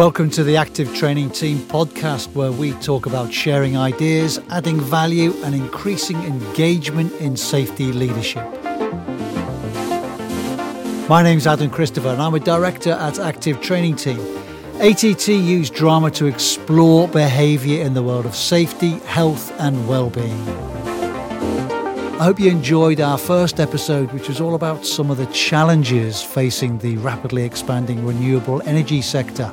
Welcome to the Active Training Team podcast, where we talk about sharing ideas, adding value, and increasing engagement in safety leadership. My name's Adam Christopher, and I'm a director at Active Training Team. ATT use drama to explore behaviour in the world of safety, health, and well-being. I hope you enjoyed our first episode, which was all about some of the challenges facing the rapidly expanding renewable energy sector.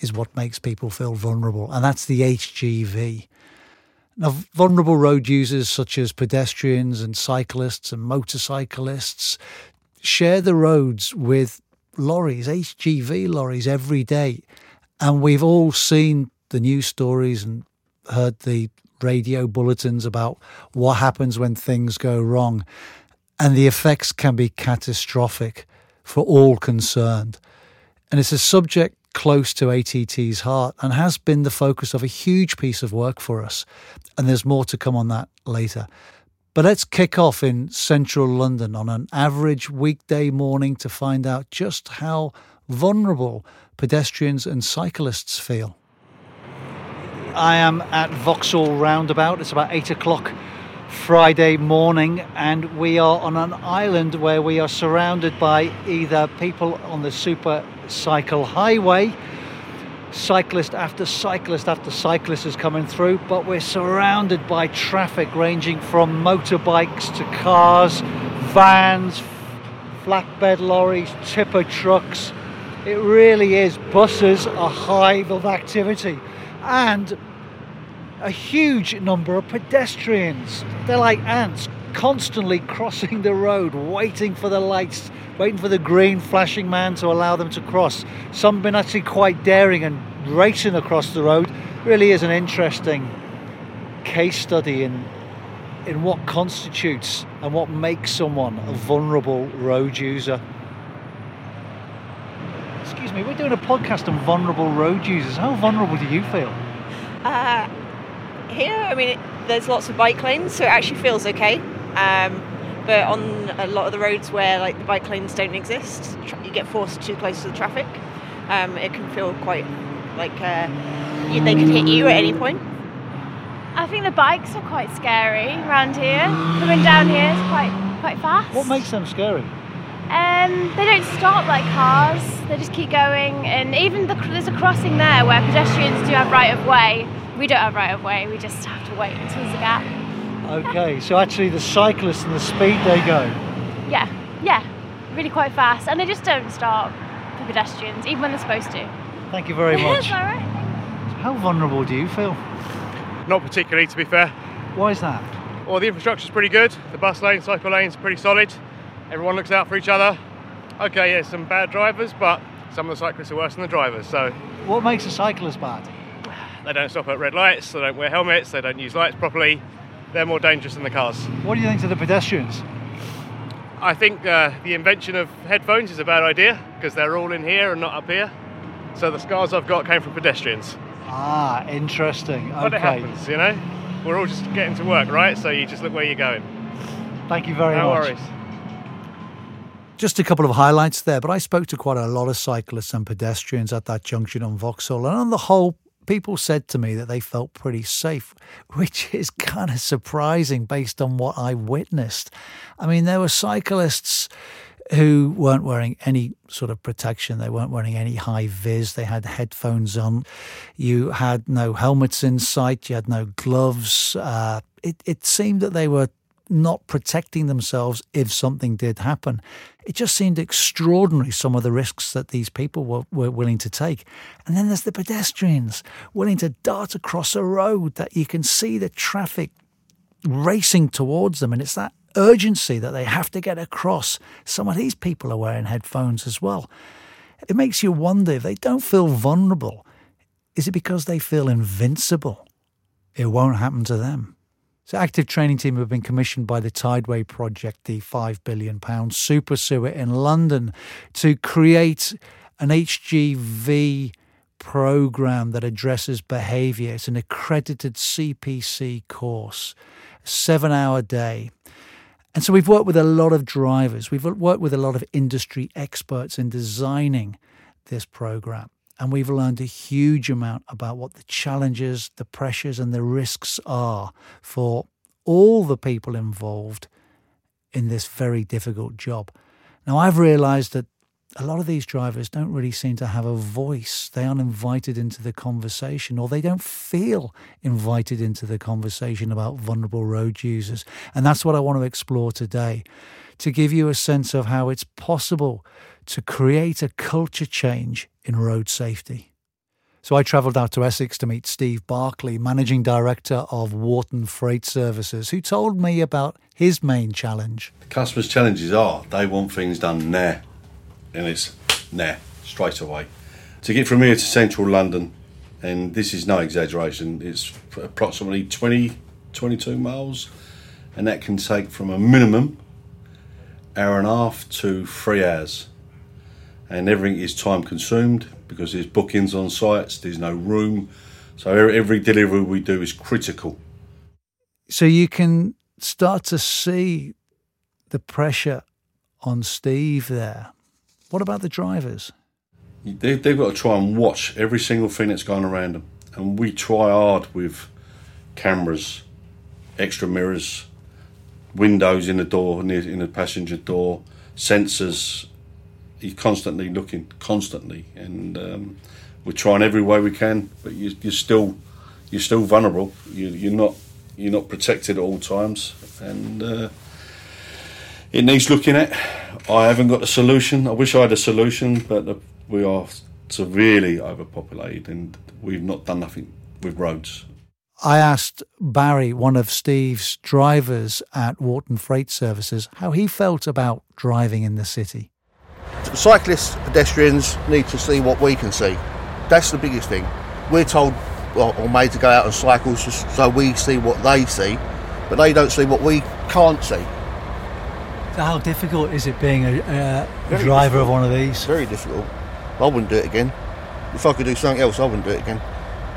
is what makes people feel vulnerable, and that's the HGV. Now, vulnerable road users such as pedestrians and cyclists and motorcyclists share the roads with lorries, HGV lorries, every day. And we've all seen the news stories and heard the radio bulletins about what happens when things go wrong. And the effects can be catastrophic for all concerned. And it's a subject close to ATT's heart and has been the focus of a huge piece of work for us. And there's more to come on that later. But let's kick off in central London on an average weekday morning to find out just how vulnerable pedestrians and cyclists feel. I am at Vauxhall Roundabout. It's about eight o'clock Friday morning, and we are on an island where we are surrounded by either people on the super cycle highway, cyclist after cyclist after cyclist is coming through, but we're surrounded by traffic ranging from motorbikes to cars, vans, flatbed lorries, tipper trucks. It really is buses, a hive of activity. And a huge number of pedestrians. They're like ants, constantly crossing the road, waiting for the lights, waiting for the green flashing man to allow them to cross. Some have been actually quite daring and racing across the road. Really is an interesting case study in in what constitutes and what makes someone a vulnerable road user. Excuse me, we're doing a podcast on vulnerable road users. How vulnerable do you feel? Uh, here, I mean, it, there's lots of bike lanes, so it actually feels okay. Um, but on a lot of the roads where like the bike lanes don't exist, tra- you get forced too close to the traffic. Um, it can feel quite like uh, you, they could hit you at any point. I think the bikes are quite scary around here. Coming down here is quite quite fast. What makes them scary? Um, they don't stop like cars. They just keep going, and even the, there's a crossing there where pedestrians do have right of way. We don't have right of way. We just have to wait until there's a gap. Okay, so actually the cyclists and the speed they go. Yeah, yeah, really quite fast, and they just don't stop for pedestrians, even when they're supposed to. Thank you very much. It's all right. How vulnerable do you feel? Not particularly, to be fair. Why is that? Well, the infrastructure's pretty good. The bus lane, cycle lane's pretty solid. Everyone looks out for each other. Okay, yeah, some bad drivers, but some of the cyclists are worse than the drivers. So What makes a cyclist bad? They don't stop at red lights, they don't wear helmets, they don't use lights properly. They're more dangerous than the cars. What do you think to the pedestrians? I think uh, the invention of headphones is a bad idea because they're all in here and not up here. So the scars I've got came from pedestrians. Ah, interesting. But it happens, you know. We're all just getting to work, right? So you just look where you're going. Thank you very no much. worries. Just a couple of highlights there, but I spoke to quite a lot of cyclists and pedestrians at that junction on Vauxhall, and on the whole, people said to me that they felt pretty safe, which is kind of surprising based on what I witnessed. I mean, there were cyclists who weren't wearing any sort of protection. They weren't wearing any high vis. They had headphones on. You had no helmets in sight. You had no gloves. Uh, it, it seemed that they were not protecting themselves if something did happen. It just seemed extraordinary, some of the risks that these people were, were willing to take. And then there's the pedestrians willing to dart across a road that you can see the traffic racing towards them. And it's that urgency that they have to get across. Some of these people are wearing headphones as well. It makes you wonder if they don't feel vulnerable. Is it because they feel invincible? It won't happen to them. So, Active Training Team have been commissioned by the Tideway Project, the £5 billion super sewer in London, to create an HGV program that addresses behavior. It's an accredited CPC course, seven hour day. And so we've worked with a lot of drivers, we've worked with a lot of industry experts in designing this program. And we've learned a huge amount about what the challenges, the pressures, and the risks are for all the people involved in this very difficult job. Now, I've realized that a lot of these drivers don't really seem to have a voice. They aren't invited into the conversation, or they don't feel invited into the conversation about vulnerable road users. And that's what I want to explore today to give you a sense of how it's possible to create a culture change in road safety. So I travelled out to Essex to meet Steve Barclay, Managing Director of Wharton Freight Services, who told me about his main challenge. The customers' challenges are they want things done now, and it's now, straight away. To get from here to central London, and this is no exaggeration, it's approximately 20, 22 miles, and that can take from a minimum hour and a half to three hours and everything is time consumed because there's bookings on sites, there's no room. So every delivery we do is critical. So you can start to see the pressure on Steve there. What about the drivers? They, have got to try and watch every single thing that's going around them. And we try hard with cameras, extra mirrors, windows in the door, in the passenger door, sensors he's constantly looking, constantly, and um, we're trying every way we can. But you, are still you're still vulnerable. You, are not you're not protected at all times, and uh, it needs looking at. I haven't got a solution. I wish I had a solution, but we are severely overpopulated, and we've not done nothing with roads. I asked Barry, one of Steve's drivers at Wharton Freight Services, how he felt about driving in the city cyclists, pedestrians need to see what we can see. That's the biggest thing. We're told or, or made to go out on cycles so we see what they see, but they don't see what we can't see. So how difficult is it being a, a driver difficult. of one of these? Very difficult. I wouldn't do it again. If I could do something else, I wouldn't do it again.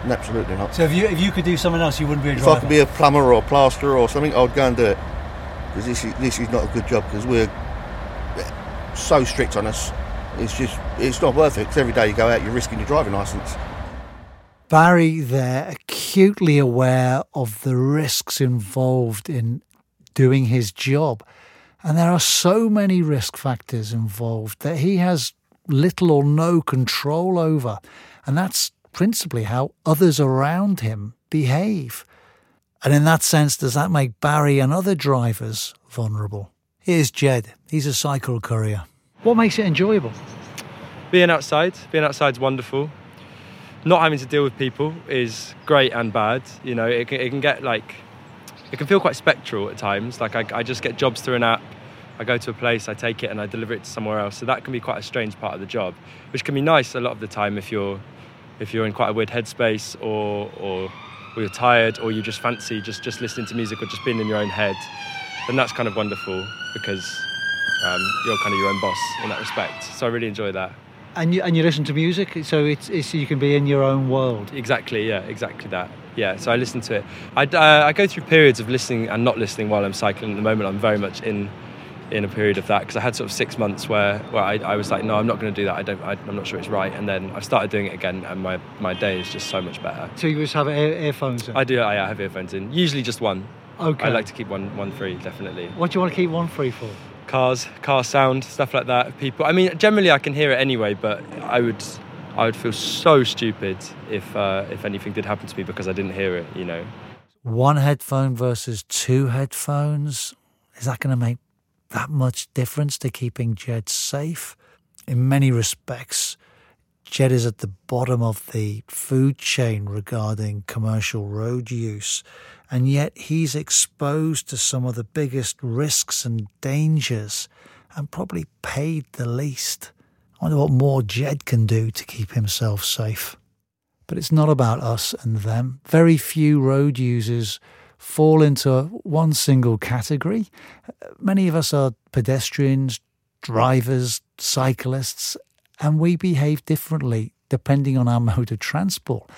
Absolutely not. So if you if you could do something else, you wouldn't be a driver. If I could be a plumber or a plasterer or something, I'd go and do it. Because this is this is not a good job. Because we're so strict on us. It's just, it's not worth it because every day you go out, you're risking your driving licence. Barry, there, acutely aware of the risks involved in doing his job. And there are so many risk factors involved that he has little or no control over. And that's principally how others around him behave. And in that sense, does that make Barry and other drivers vulnerable? Here's Jed. He's a cycle courier. What makes it enjoyable? Being outside. Being outside is wonderful. Not having to deal with people is great and bad. You know, it can, it can get like, it can feel quite spectral at times. Like I, I just get jobs through an app. I go to a place, I take it, and I deliver it to somewhere else. So that can be quite a strange part of the job, which can be nice a lot of the time if you're if you're in quite a weird headspace or or, or you're tired or you just fancy just just listening to music or just being in your own head. Then that's kind of wonderful because um, you're kind of your own boss in that respect. So I really enjoy that. And you and you listen to music, so it's, it's you can be in your own world. Exactly, yeah, exactly that. Yeah, so I listen to it. I, uh, I go through periods of listening and not listening while I'm cycling. At the moment, I'm very much in in a period of that because I had sort of six months where, where I, I was like, no, I'm not going to do that. I don't. I, am not sure it's right. And then I've started doing it again, and my, my day is just so much better. So you just have ear, earphones? In? I do. I have earphones in. Usually just one. Okay. I like to keep one one free, definitely. What do you want to keep one free for? Cars, car sound, stuff like that. People, I mean, generally I can hear it anyway, but I would, I would feel so stupid if uh, if anything did happen to me because I didn't hear it. You know. One headphone versus two headphones is that going to make that much difference to keeping Jed safe? In many respects, Jed is at the bottom of the food chain regarding commercial road use and yet he's exposed to some of the biggest risks and dangers and probably paid the least. I wonder what more Jed can do to keep himself safe. But it's not about us and them. Very few road users fall into one single category. Many of us are pedestrians, drivers, cyclists, and we behave differently depending on our mode of transport.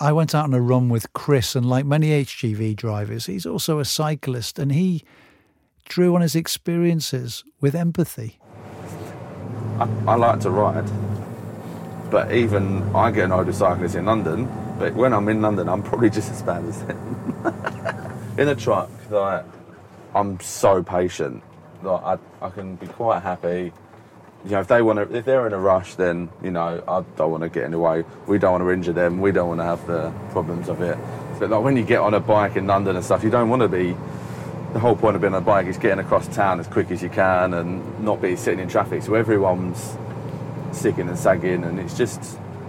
I went out on a run with Chris, and like many HGV drivers, he's also a cyclist, and he drew on his experiences with empathy. I, I like to ride, but even I get annoyed with cyclists in London. But when I'm in London, I'm probably just as bad as them. in a truck, like I'm so patient. Like I, I can be quite happy. You know, if they want to, if they're in a rush, then you know I don't want to get in the way. We don't want to injure them. We don't want to have the problems of it. But like when you get on a bike in London and stuff, you don't want to be the whole point of being on a bike is getting across town as quick as you can and not be sitting in traffic. So everyone's sicking and sagging, and it's just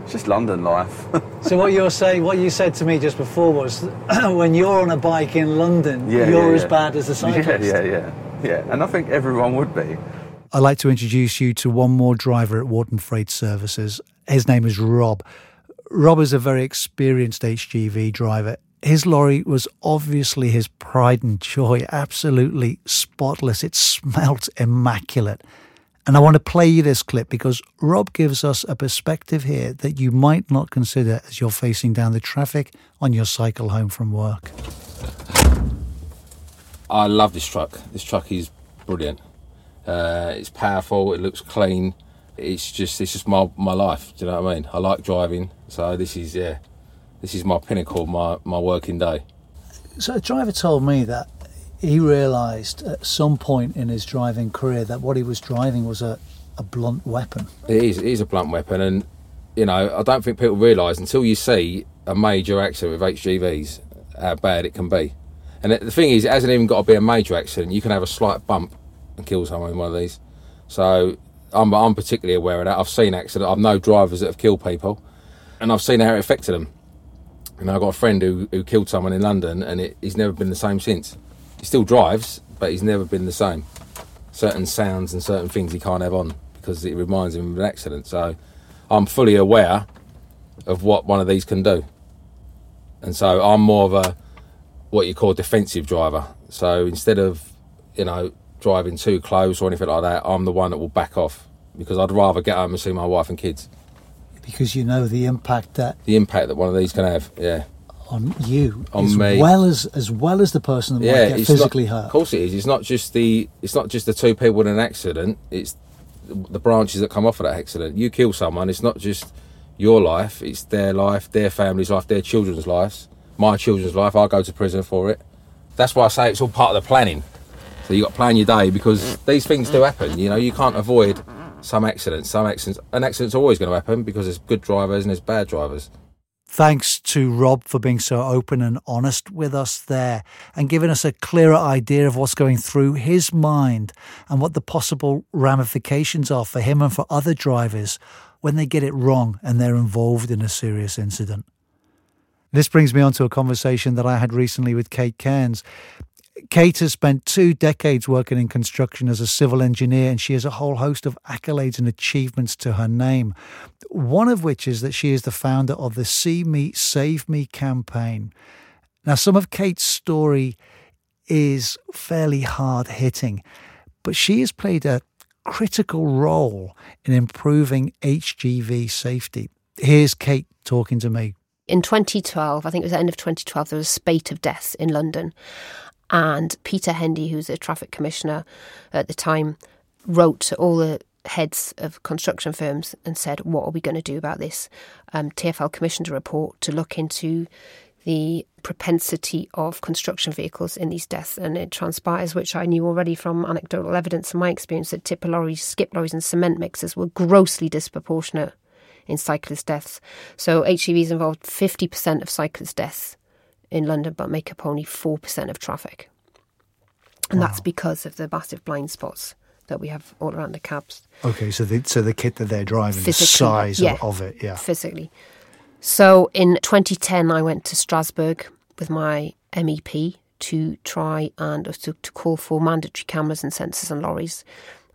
it's just London life. so what you're saying, what you said to me just before was, when you're on a bike in London, Yeah, you're yeah, as yeah. bad as a cyclist. yeah, yeah, yeah, yeah. And I think everyone would be. I'd like to introduce you to one more driver at Wharton Freight Services. His name is Rob. Rob is a very experienced HGV driver. His lorry was obviously his pride and joy, absolutely spotless. It smelt immaculate. And I want to play you this clip because Rob gives us a perspective here that you might not consider as you're facing down the traffic on your cycle home from work. I love this truck. This truck is brilliant. Uh, it's powerful. It looks clean. It's just it's just my my life. Do you know what I mean? I like driving, so this is yeah, this is my pinnacle, my my working day. So a driver told me that he realised at some point in his driving career that what he was driving was a, a blunt weapon. It is it is a blunt weapon, and you know I don't think people realise until you see a major accident with HGVs how bad it can be. And the thing is, it hasn't even got to be a major accident. You can have a slight bump and kill someone in one of these. So I'm, I'm particularly aware of that. I've seen accidents. I've known drivers that have killed people, and I've seen how it affected them. And I've got a friend who, who killed someone in London, and it, he's never been the same since. He still drives, but he's never been the same. Certain sounds and certain things he can't have on because it reminds him of an accident. So I'm fully aware of what one of these can do. And so I'm more of a what you call defensive driver. So instead of, you know, driving too close or anything like that, I'm the one that will back off because I'd rather get home and see my wife and kids. Because you know the impact that The impact that one of these can have, yeah. on you On as me. well as as well as the person that yeah, might get physically not, hurt. Of course it is. It's not just the it's not just the two people in an accident. It's the branches that come off of that accident. You kill someone, it's not just your life. It's their life, their family's life, their children's lives. My children's life. I go to prison for it. That's why I say it's all part of the planning. So you got to plan your day because these things do happen. You know, you can't avoid some accidents. Some accidents, an accident's always going to happen because there's good drivers and there's bad drivers. Thanks to Rob for being so open and honest with us there and giving us a clearer idea of what's going through his mind and what the possible ramifications are for him and for other drivers when they get it wrong and they're involved in a serious incident. This brings me on to a conversation that I had recently with Kate Cairns. Kate has spent two decades working in construction as a civil engineer, and she has a whole host of accolades and achievements to her name. One of which is that she is the founder of the See Me, Save Me campaign. Now, some of Kate's story is fairly hard hitting, but she has played a critical role in improving HGV safety. Here's Kate talking to me. In 2012, I think it was the end of 2012, there was a spate of deaths in London. And Peter Hendy, who's a traffic commissioner at the time, wrote to all the heads of construction firms and said, What are we going to do about this? Um, TFL commissioned a report to look into the propensity of construction vehicles in these deaths. And it transpires, which I knew already from anecdotal evidence and my experience, that tipper lorries, skip lorries, and cement mixers were grossly disproportionate in cyclist deaths. So HGVs involved 50% of cyclist deaths in London, but make up only 4% of traffic. And that's because of the massive blind spots that we have all around the cabs. Okay, so the, so the kit that they're driving, the size yeah. of, of it, yeah. Physically. So in 2010, I went to Strasbourg with my MEP to try and to, to call for mandatory cameras and sensors on lorries.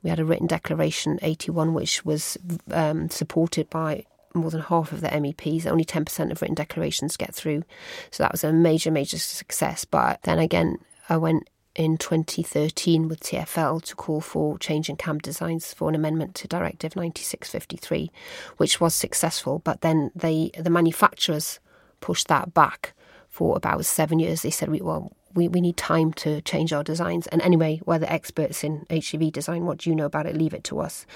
We had a written declaration 81, which was um, supported by more than half of the MEPs. Only 10% of written declarations get through. So that was a major, major success. But then again, I went in 2013 with TFL to call for change in cab designs for an amendment to Directive 9653, which was successful. But then they, the manufacturers pushed that back for about seven years. They said, well, we, we need time to change our designs. And anyway, we're the experts in HGV design. What do you know about it? Leave it to us.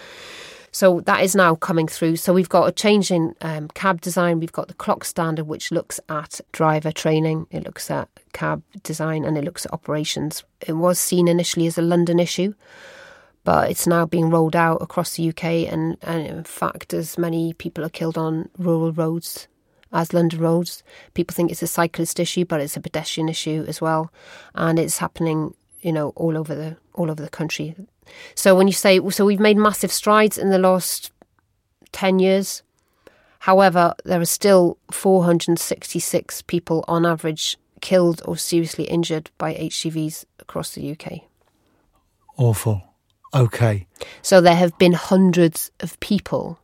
So that is now coming through. So we've got a change in um, cab design. We've got the CLOCS standard, which looks at driver training, it looks at cab design, and it looks at operations. It was seen initially as a London issue, but it's now being rolled out across the UK. And, and in fact, as many people are killed on rural roads as London roads, people think it's a cyclist issue, but it's a pedestrian issue as well, and it's happening, you know, all over the all over the country. So when you say, so we've made massive strides in the last 10 years. However, there are still 466 people on average killed or seriously injured by HCVs across the UK. Awful. Okay. So there have been hundreds of people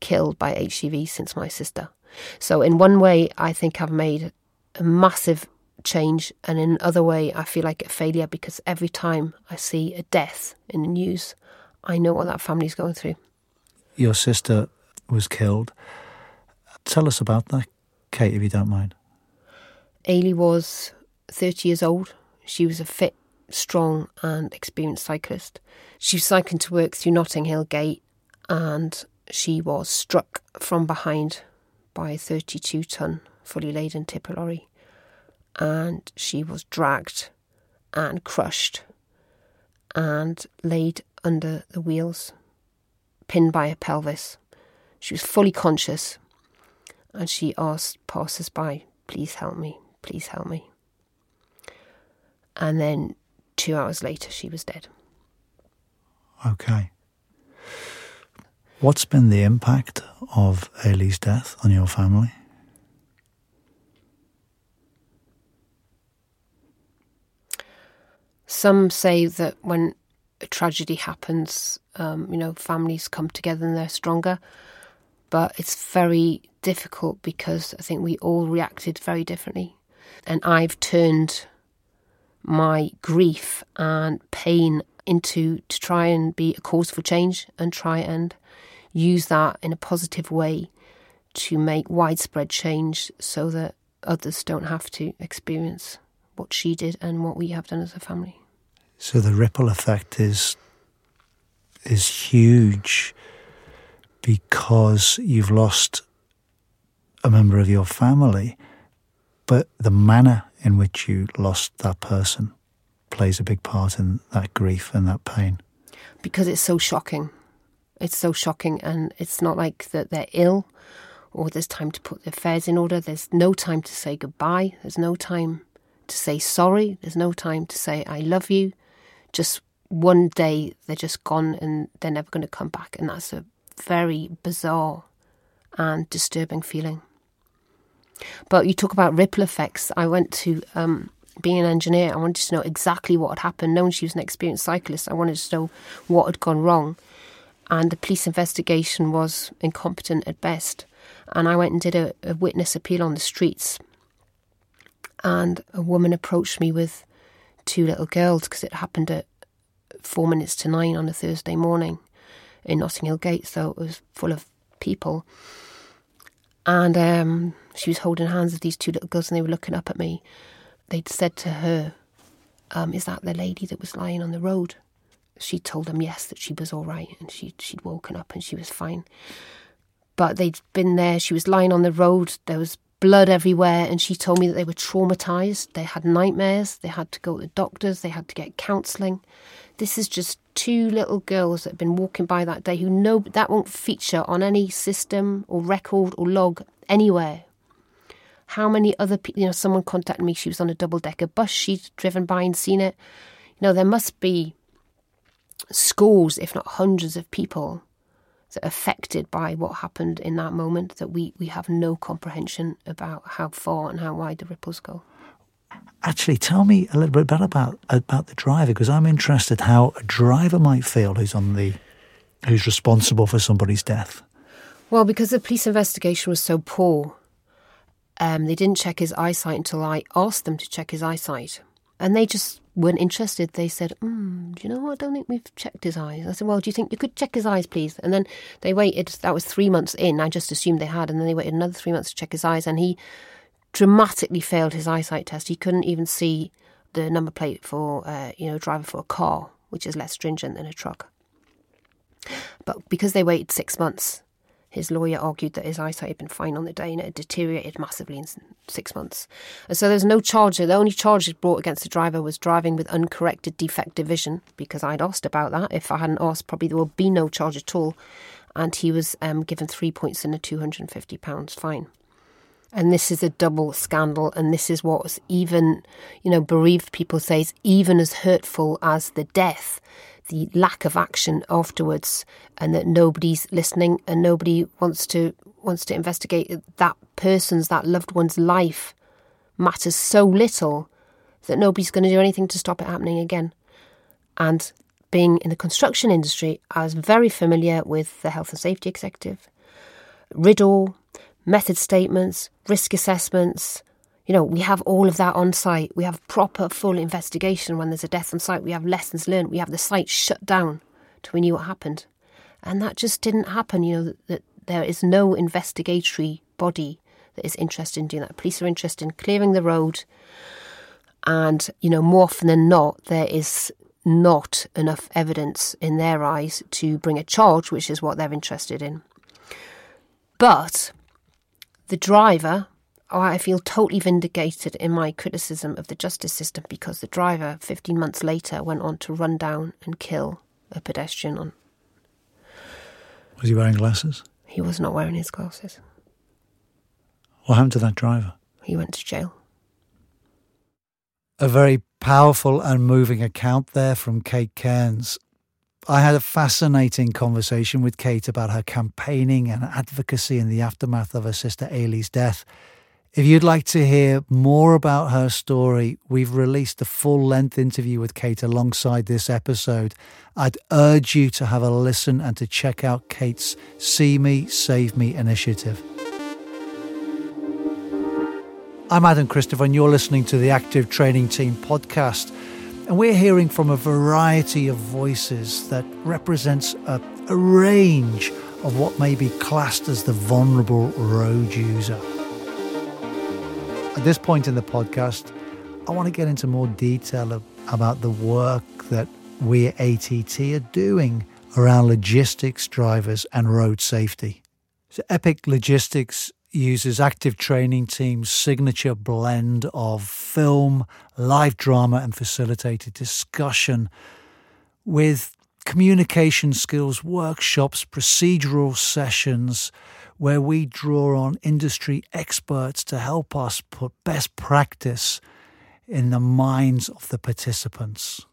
killed by HCV since my sister. So in one way, I think I've made a massive change, and in another way, I feel like a failure because every time I see a death in the news, I know what that family's going through. Your sister was killed. Tell us about that, Kate, if you don't mind. Eilidh was 30 years old. She was a fit, strong, and experienced cyclist. She was cycling to work through Notting Hill Gate and she was struck from behind by a 32 ton fully laden tipper lorry and she was dragged and crushed and laid under the wheels, pinned by her pelvis. She was fully conscious and she asked passers by, Please help me, please help me. And then two hours later, she was dead. Okay. What's been the impact of Eilidh's death on your family? Some say that when a tragedy happens, um, you know, families come together and they're stronger. But it's very difficult because I think we all reacted very differently. And I've turned my grief and pain into to try and be a cause for change and try and use that in a positive way to make widespread change so that others don't have to experience what she did and what we have done as a family. So the ripple effect is is huge because you've lost a member of your family, but the manner in which you lost that person plays a big part in that grief and that pain. Because it's so shocking. It's so shocking, and it's not like that they're ill or there's time to put their affairs in order. There's no time to say goodbye. There's no time to say sorry. There's no time to say, I love you just one day they're just gone and they're never going to come back. And that's a very bizarre and disturbing feeling. But you talk about ripple effects. I went to, um, being an engineer, I wanted to know exactly what had happened. Knowing she was an experienced cyclist, I wanted to know what had gone wrong. And the police investigation was incompetent at best. And I went and did a, a witness appeal on the streets. And a woman approached me with two little girls because it happened at four minutes to nine on a Thursday morning in Notting Hill Gate, so it was full of people. And um, she was holding hands with these two little girls, and they were looking up at me. They'd said to her, um, "Is that the lady that was lying on the road?" She told them yes, that she was all right, and she she'd woken up and she was fine. But they'd been there. She was lying on the road. There was blood everywhere, and she told me that they were traumatized. They had nightmares. They had to go to the doctors. They had to get counselling. This is just two little girls that have been walking by that day who know that won't feature on any system or record or log anywhere. How many other people, you know, someone contacted me, she was on a double decker bus, she'd driven by and seen it. You know, there must be scores, if not hundreds, of people affected by what happened in that moment that we, we have no comprehension about how far and how wide the ripples go. Actually, tell me a little bit better about about the driver because I'm interested how a driver might feel who's on the who's responsible for somebody's death. Well, because the police investigation was so poor, um, they didn't check his eyesight until I asked them to check his eyesight. And they just weren't interested. They said, mm, Do you know what? I don't think we've checked his eyes. I said, Well, do you think you could check his eyes, please? And then they waited. That was three months in. I just assumed they had. And then they waited another three months to check his eyes. And he dramatically failed his eyesight test. He couldn't even see the number plate for, uh, you know, driver for a car, which is less stringent than a truck. But because they waited six months, his lawyer argued that his eyesight had been fine on the day and it had deteriorated massively in six months. And so there was no charge. The only charge brought against the driver was driving with uncorrected defective vision, because I'd asked about that. If I hadn't asked, probably there would be no charge at all. And he was um, given three points and a £250 fine. And this is a double scandal, and this is what's even, you know, bereaved people say is even as hurtful as the death the lack of action afterwards and that nobody's listening and nobody wants to wants to investigate that person's that loved one's life matters so little that nobody's going to do anything to stop it happening again. And being in the construction industry I was very familiar with the health and safety executive. RIDDOR, method statements risk assessments you know, we have all of that on site. We have proper full investigation when there's a death on site. We have lessons learned. We have the site shut down till we knew what happened. And that just didn't happen. You know, that, there is no investigatory body that is interested in doing that. Police are interested in clearing the road. And, you know, more often than not, there is not enough evidence in their eyes to bring a charge, which is what they're interested in. But the driver Oh, I feel totally vindicated in my criticism of the justice system because the driver, 15 months later, went on to run down and kill a pedestrian on. Was he wearing glasses? He was not wearing his glasses. What happened to that driver? He went to jail. A very powerful and moving account there from Kate Cairns. I had a fascinating conversation with Kate about her campaigning and advocacy in the aftermath of her sister Eilidh's death. If you'd like to hear more about her story, we've released a full length interview with Kate alongside this episode. I'd urge you to have a listen and to check out Kate's See Me, Save Me initiative. I'm Adam Christopher, and you're listening to the Active Training Team podcast. And we're hearing from a variety of voices that represents a, a range of what may be classed as the vulnerable road user. At this point in the podcast, I want to get into more detail of, about the work that we at ATT are doing around logistics drivers and road safety. So Epic Logistics uses active training team's signature blend of film, live drama, and facilitated discussion with communication skills workshops, procedural sessions, where we draw on industry experts to help us put best practice in the minds of the participants.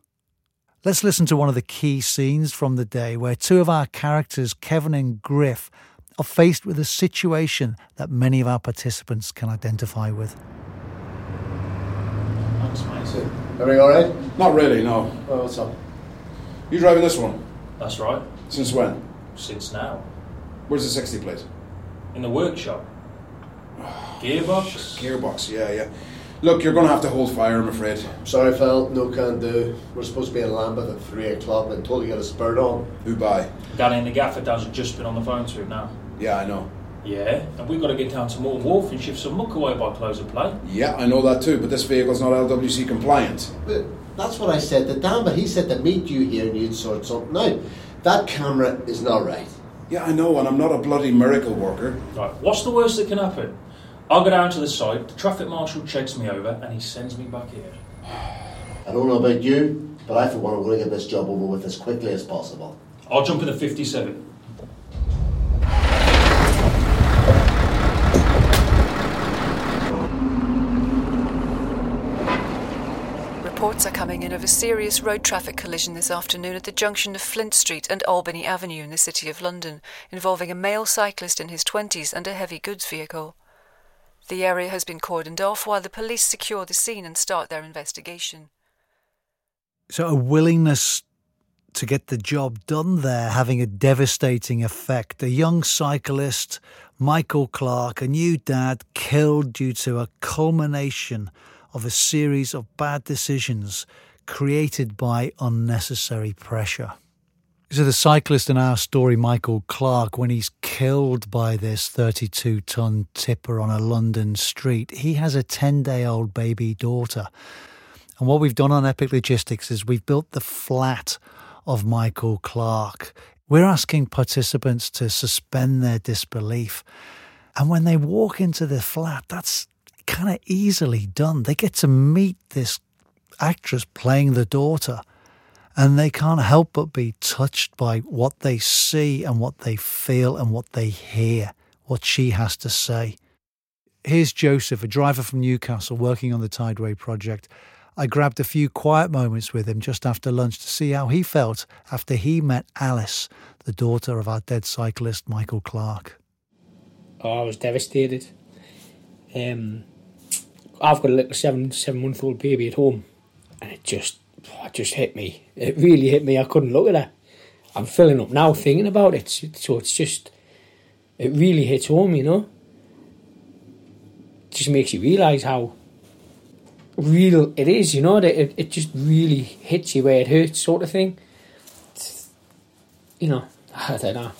Let's listen to one of the key scenes from the day where two of our characters, Kevin and Griff, are faced with a situation that many of our participants can identify with. Thanks, mate. Everything all right? Not really, no. Well, what's up? You driving this one? That's right. Since when? Since now. Where's the 60 plate? In the workshop. Gearbox? Gearbox, yeah, yeah. Look, you're going to have to hold fire, I'm afraid. Sorry, Phil. No can do. We're supposed to be in Lambeth at 3 o'clock and totally you got a spurt on. Who by? Danny in the gaffer does just been on the phone to him now. Yeah, I know. Yeah, and we've got to get down to Morton Wharf and shift some muck away by close of play. Yeah, I know that too, but this vehicle's not LWC compliant. But that's what I said to Dan, but he said to meet you here and you'd sort something out. That camera is not right. Yeah, I know, and I'm not a bloody miracle worker. Right, what's the worst that can happen? I'll go down to the site, the traffic marshal checks me over, and he sends me back here. I don't know about you, but I for one am going to get this job over with as quickly as possible. I'll jump in the 57. Reports are coming in of a serious road traffic collision this afternoon at the junction of Flint Street and Albany Avenue in the City of London, involving a male cyclist in his 20s and a heavy goods vehicle. The area has been cordoned off while the police secure the scene and start their investigation. So, a willingness to get the job done there, having a devastating effect. A young cyclist, Michael Clark, a new dad, killed due to a culmination of a series of bad decisions created by unnecessary pressure. So, the cyclist in our story, Michael Clark, when he's killed by this 32 ton tipper on a London street, he has a 10 day old baby daughter. And what we've done on Epic Logistics is we've built the flat of Michael Clark. We're asking participants to suspend their disbelief. And when they walk into the flat, that's kind of easily done. They get to meet this actress playing the daughter and they can't help but be touched by what they see and what they feel and what they hear, what she has to say. Here's Joseph, a driver from Newcastle working on the Tideway project. I grabbed a few quiet moments with him just after lunch to see how he felt after he met Alice, the daughter of our dead cyclist Michael Clark. Oh, I was devastated. Um, I've got a little seven seven month old baby at home, and it just oh, it just hit me. It really hit me. I couldn't look at her. I'm filling up now thinking about it. So it's just, it really hits home, you know. It just makes you realise how real it is, you know. That it, it just really hits you where it hurts, sort of thing. It's, you know, I don't know.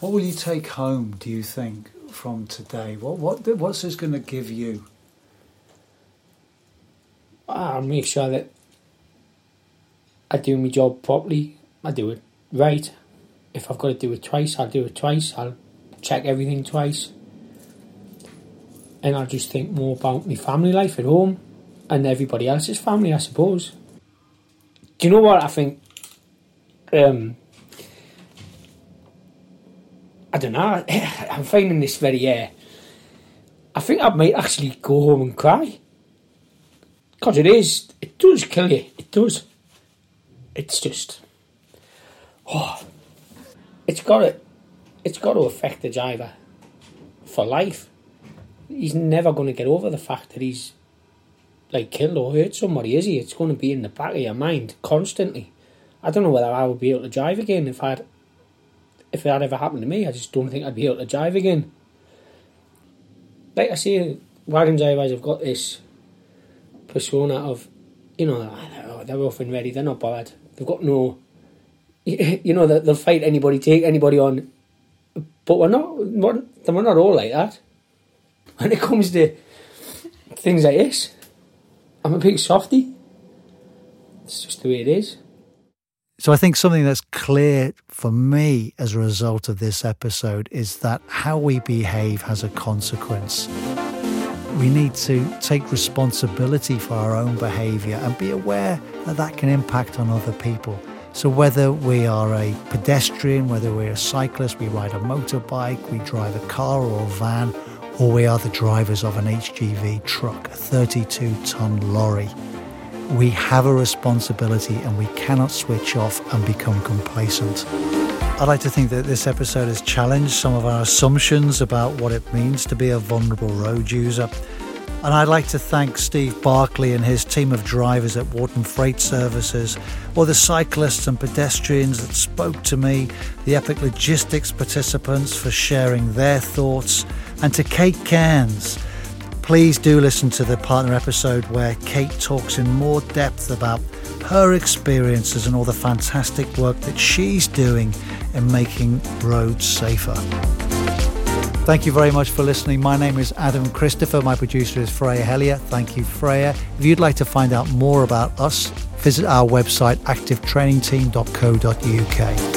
What will you take home, do you think, from today? What what what's this going to give you? I'll make sure that I do my job properly. I do it right. If I've got to do it twice, I'll do it twice. I'll check everything twice. And I'll just think more about my family life at home and everybody else's family, I suppose. Do you know what I think? Um, I don't know. I'm finding this very. Uh, I think I might actually go home and cry because it is. It does kill you. It does it's just oh it's got to it's got to affect the driver for life. He's never going to get over the fact that he's like killed or hurt somebody, is he? It's going to be in the back of your mind constantly. I don't know whether I would be able to drive again if I'd if that ever happened to me. I just don't think I'd be able to drive again. Like I say, wagon drivers have got this persona of, you know, they're rough and ready. They're not bothered. They've got no, you know, they'll fight anybody, take anybody on. But we're not, we're, we're not all like that. When it comes to things like this, I'm a big softy. It's just the way it is. So I think something that's clear for me as a result of this episode is that how we behave has a consequence. We need to take responsibility for our own behaviour and be aware that that can impact on other people. So, whether we are a pedestrian, whether we're a cyclist, we ride a motorbike, we drive a car or a van, or we are the drivers of an HGV truck, a 32 ton lorry, we have a responsibility and we cannot switch off and become complacent. I'd like to think that this episode has challenged some of our assumptions about what it means to be a vulnerable road user. And I'd like to thank Steve Barclay and his team of drivers at Wharton Freight Services, or the cyclists and pedestrians that spoke to me, the Epic Logistics participants for sharing their thoughts, and to Kate Cairns. Please do listen to the partner episode where Kate talks in more depth about her experiences and all the fantastic work that she's doing in making roads safer. Thank you very much for listening. My name is Adam Christopher. My producer is Freya Hellier. Thank you, Freya. If you'd like to find out more about us, visit our website activetrainingteam.co.uk.